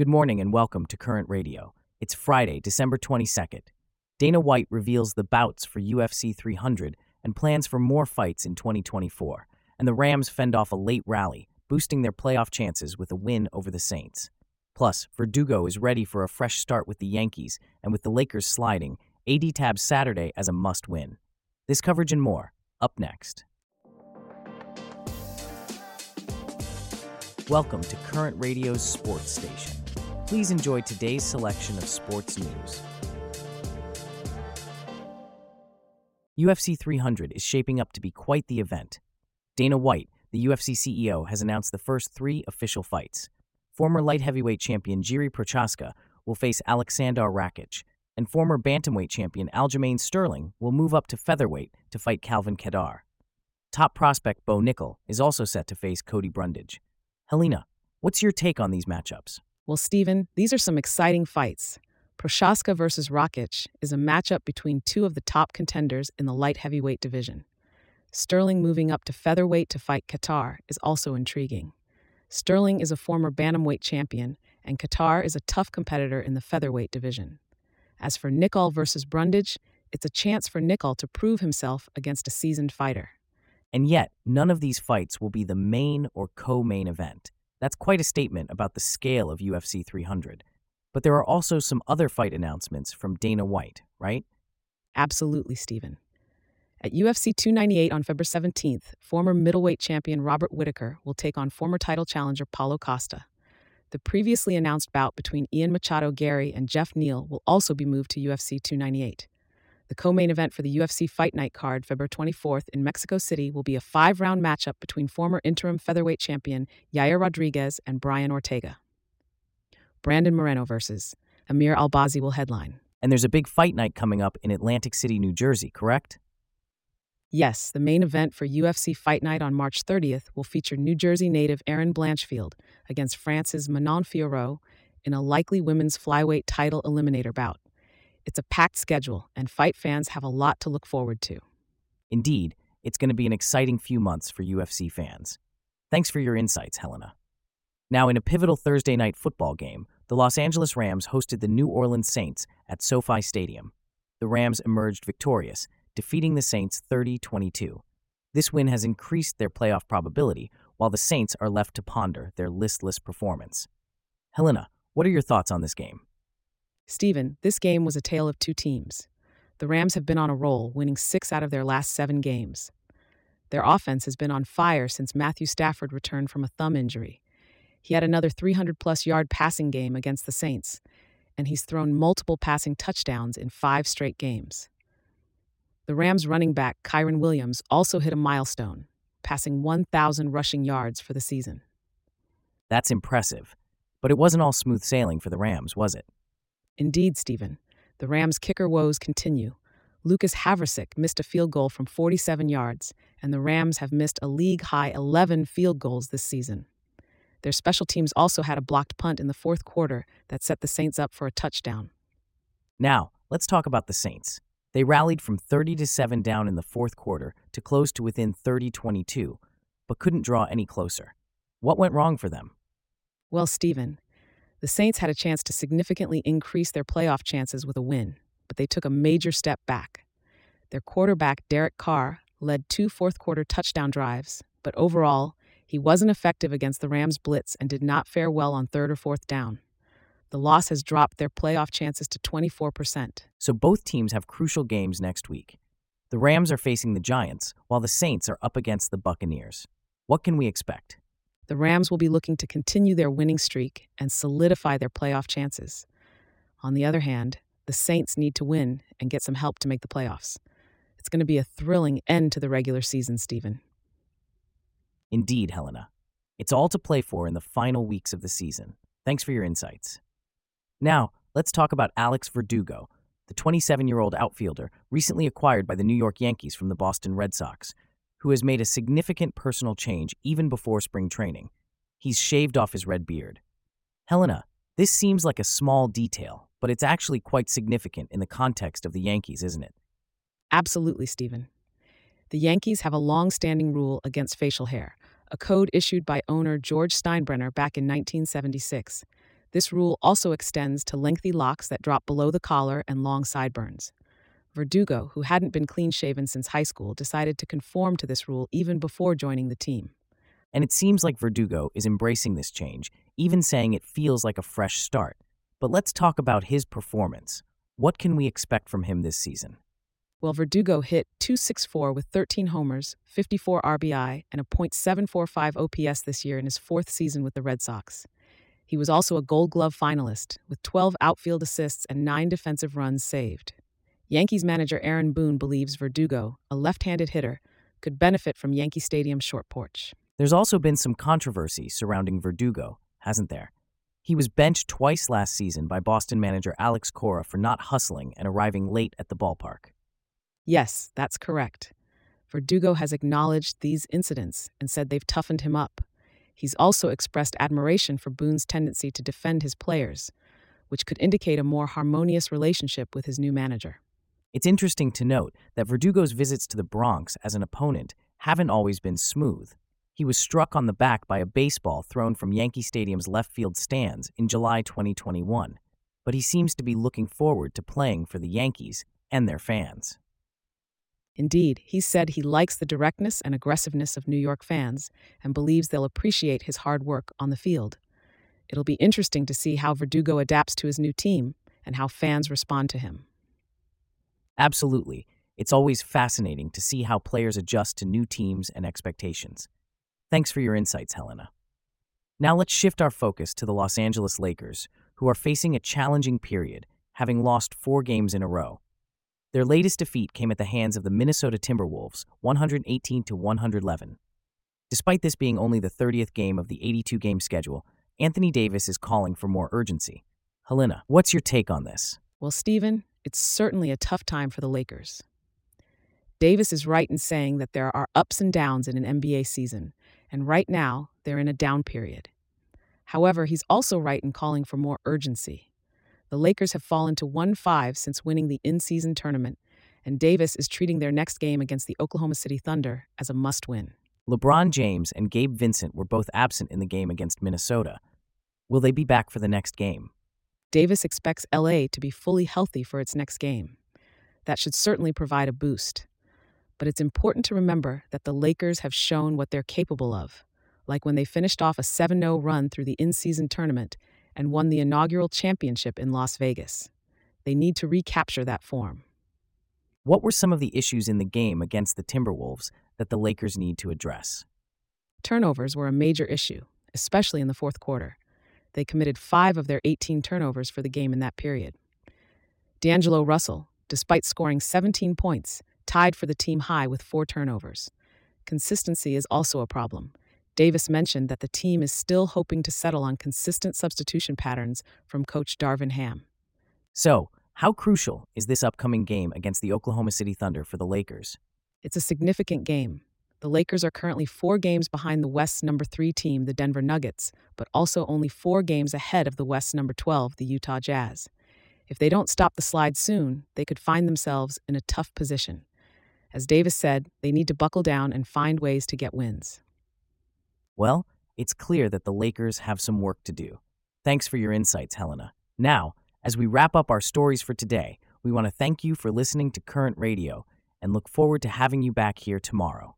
Good morning and welcome to Current Radio. It's Friday, December 22nd. Dana White reveals the bouts for UFC 300 and plans for more fights in 2024, and the Rams fend off a late rally, boosting their playoff chances with a win over the Saints. Plus, Verdugo is ready for a fresh start with the Yankees, and with the Lakers sliding, AD tabs Saturday as a must win. This coverage and more, up next. Welcome to Current Radio's Sports Station. Please enjoy today's selection of sports news. UFC 300 is shaping up to be quite the event. Dana White, the UFC CEO, has announced the first three official fights. Former light heavyweight champion Jiri Prochazka will face Aleksandar Rakic, and former bantamweight champion Aljamain Sterling will move up to featherweight to fight Calvin Kattar. Top prospect Bo Nickal is also set to face Cody Brundage. Helena, what's your take on these matchups? Well, Stephen, these are some exciting fights. Prochazka versus Rakic is a matchup between two of the top contenders in the light heavyweight division. Sterling moving up to featherweight to fight Kattar is also intriguing. Sterling is a former bantamweight champion, and Kattar is a tough competitor in the featherweight division. As for Nickal versus Brundage, it's a chance for Nickal to prove himself against a seasoned fighter. And yet, none of these fights will be the main or co main event. That's quite a statement about the scale of UFC 300. But there are also some other fight announcements from Dana White, right? Absolutely, Stephen. At UFC 298 on February 17th, former middleweight champion Robert Whitaker will take on former title challenger Paulo Costa. The previously announced bout between Ian Machado Garry and Geoff Neal will also be moved to UFC 298. The co main event for the UFC Fight Night card, February 24th, in Mexico City, will be a five round matchup between former interim featherweight champion Yair Rodriguez and Brian Ortega. Brandon Moreno versus Amir Albazi will headline. And there's a big fight night coming up in Atlantic City, New Jersey, correct? Yes, the main event for UFC Fight Night on March 30th will feature New Jersey native Erin Blanchfield against France's Manon Fiorot in a likely women's flyweight title eliminator bout. It's a packed schedule, and fight fans have a lot to look forward to. Indeed, it's going to be an exciting few months for UFC fans. Thanks for your insights, Helena. Now, in a pivotal Thursday night football game, the Los Angeles Rams hosted the New Orleans Saints at SoFi Stadium. The Rams emerged victorious, defeating the Saints 30 22. This win has increased their playoff probability, while the Saints are left to ponder their listless performance. Helena, what are your thoughts on this game? Stephen, this game was a tale of two teams. The Rams have been on a roll, winning six out of their last seven games. Their offense has been on fire since Matthew Stafford returned from a thumb injury. He had another 300 plus yard passing game against the Saints, and he's thrown multiple passing touchdowns in five straight games. The Rams running back, Kyren Williams, also hit a milestone, passing 1,000 rushing yards for the season. That's impressive. But it wasn't all smooth sailing for the Rams, was it? Indeed, Stephen, the Rams' kicker woes continue. Lucas Havrisik missed a field goal from 47 yards, and the Rams have missed a league high 11 field goals this season. Their special teams also had a blocked punt in the fourth quarter that set the Saints up for a touchdown. Now, let's talk about the Saints. They rallied from 30 to 7 down in the fourth quarter to close to within 30-22, but couldn't draw any closer. What went wrong for them? Well, Stephen, the Saints had a chance to significantly increase their playoff chances with a win, but they took a major step back. Their quarterback, Derek Carr, led two fourth quarter touchdown drives, but overall, he wasn't effective against the Rams' blitz and did not fare well on third or fourth down. The loss has dropped their playoff chances to 24%. So both teams have crucial games next week. The Rams are facing the Giants, while the Saints are up against the Buccaneers. What can we expect? The Rams will be looking to continue their winning streak and solidify their playoff chances. On the other hand, the Saints need to win and get some help to make the playoffs. It's going to be a thrilling end to the regular season, Stephen. Indeed, Helena. It's all to play for in the final weeks of the season. Thanks for your insights. Now, let's talk about Alex Verdugo, the 27 year old outfielder recently acquired by the New York Yankees from the Boston Red Sox who has made a significant personal change even before spring training. He's shaved off his red beard. Helena, this seems like a small detail, but it's actually quite significant in the context of the Yankees, isn't it? Absolutely, Stephen. The Yankees have a long standing rule against facial hair, a code issued by owner George Steinbrenner back in 1976. This rule also extends to lengthy locks that drop below the collar and long sideburns. Verdugo, who hadn't been clean shaven since high school, decided to conform to this rule even before joining the team. And it seems like Verdugo is embracing this change, even saying it feels like a fresh start. But let's talk about his performance. What can we expect from him this season? Well, Verdugo hit 264 with 13 homers, 54 RBI, and a .745 OPS this year in his fourth season with the Red Sox. He was also a Gold Glove finalist, with 12 outfield assists and 9 defensive runs saved. Yankees manager Aaron Boone believes Verdugo, a left handed hitter, could benefit from Yankee Stadium's short porch. There's also been some controversy surrounding Verdugo, hasn't there? He was benched twice last season by Boston manager Alex Cora for not hustling and arriving late at the ballpark. Yes, that's correct. Verdugo has acknowledged these incidents and said they've toughened him up. He's also expressed admiration for Boone's tendency to defend his players, which could indicate a more harmonious relationship with his new manager. It's interesting to note that Verdugo's visits to the Bronx as an opponent haven't always been smooth. He was struck on the back by a baseball thrown from Yankee Stadium's left field stands in July 2021, but he seems to be looking forward to playing for the Yankees and their fans. Indeed, he said he likes the directness and aggressiveness of New York fans and believes they'll appreciate his hard work on the field. It'll be interesting to see how Verdugo adapts to his new team and how fans respond to him. Absolutely. It's always fascinating to see how players adjust to new teams and expectations. Thanks for your insights, Helena. Now let's shift our focus to the Los Angeles Lakers, who are facing a challenging period, having lost four games in a row. Their latest defeat came at the hands of the Minnesota Timberwolves, 118 to 111. Despite this being only the 30th game of the 82 game schedule, Anthony Davis is calling for more urgency. Helena, what's your take on this? Well, Stephen, it's certainly a tough time for the Lakers. Davis is right in saying that there are ups and downs in an NBA season, and right now they're in a down period. However, he's also right in calling for more urgency. The Lakers have fallen to 1 5 since winning the in season tournament, and Davis is treating their next game against the Oklahoma City Thunder as a must win. LeBron James and Gabe Vincent were both absent in the game against Minnesota. Will they be back for the next game? Davis expects LA to be fully healthy for its next game. That should certainly provide a boost. But it's important to remember that the Lakers have shown what they're capable of, like when they finished off a 7 0 run through the in season tournament and won the inaugural championship in Las Vegas. They need to recapture that form. What were some of the issues in the game against the Timberwolves that the Lakers need to address? Turnovers were a major issue, especially in the fourth quarter. They committed five of their 18 turnovers for the game in that period. D'Angelo Russell, despite scoring 17 points, tied for the team high with four turnovers. Consistency is also a problem. Davis mentioned that the team is still hoping to settle on consistent substitution patterns from coach Darvin Ham. So, how crucial is this upcoming game against the Oklahoma City Thunder for the Lakers? It's a significant game. The Lakers are currently four games behind the West's number three team, the Denver Nuggets, but also only four games ahead of the West's number 12, the Utah Jazz. If they don't stop the slide soon, they could find themselves in a tough position. As Davis said, they need to buckle down and find ways to get wins. Well, it's clear that the Lakers have some work to do. Thanks for your insights, Helena. Now, as we wrap up our stories for today, we want to thank you for listening to Current Radio and look forward to having you back here tomorrow.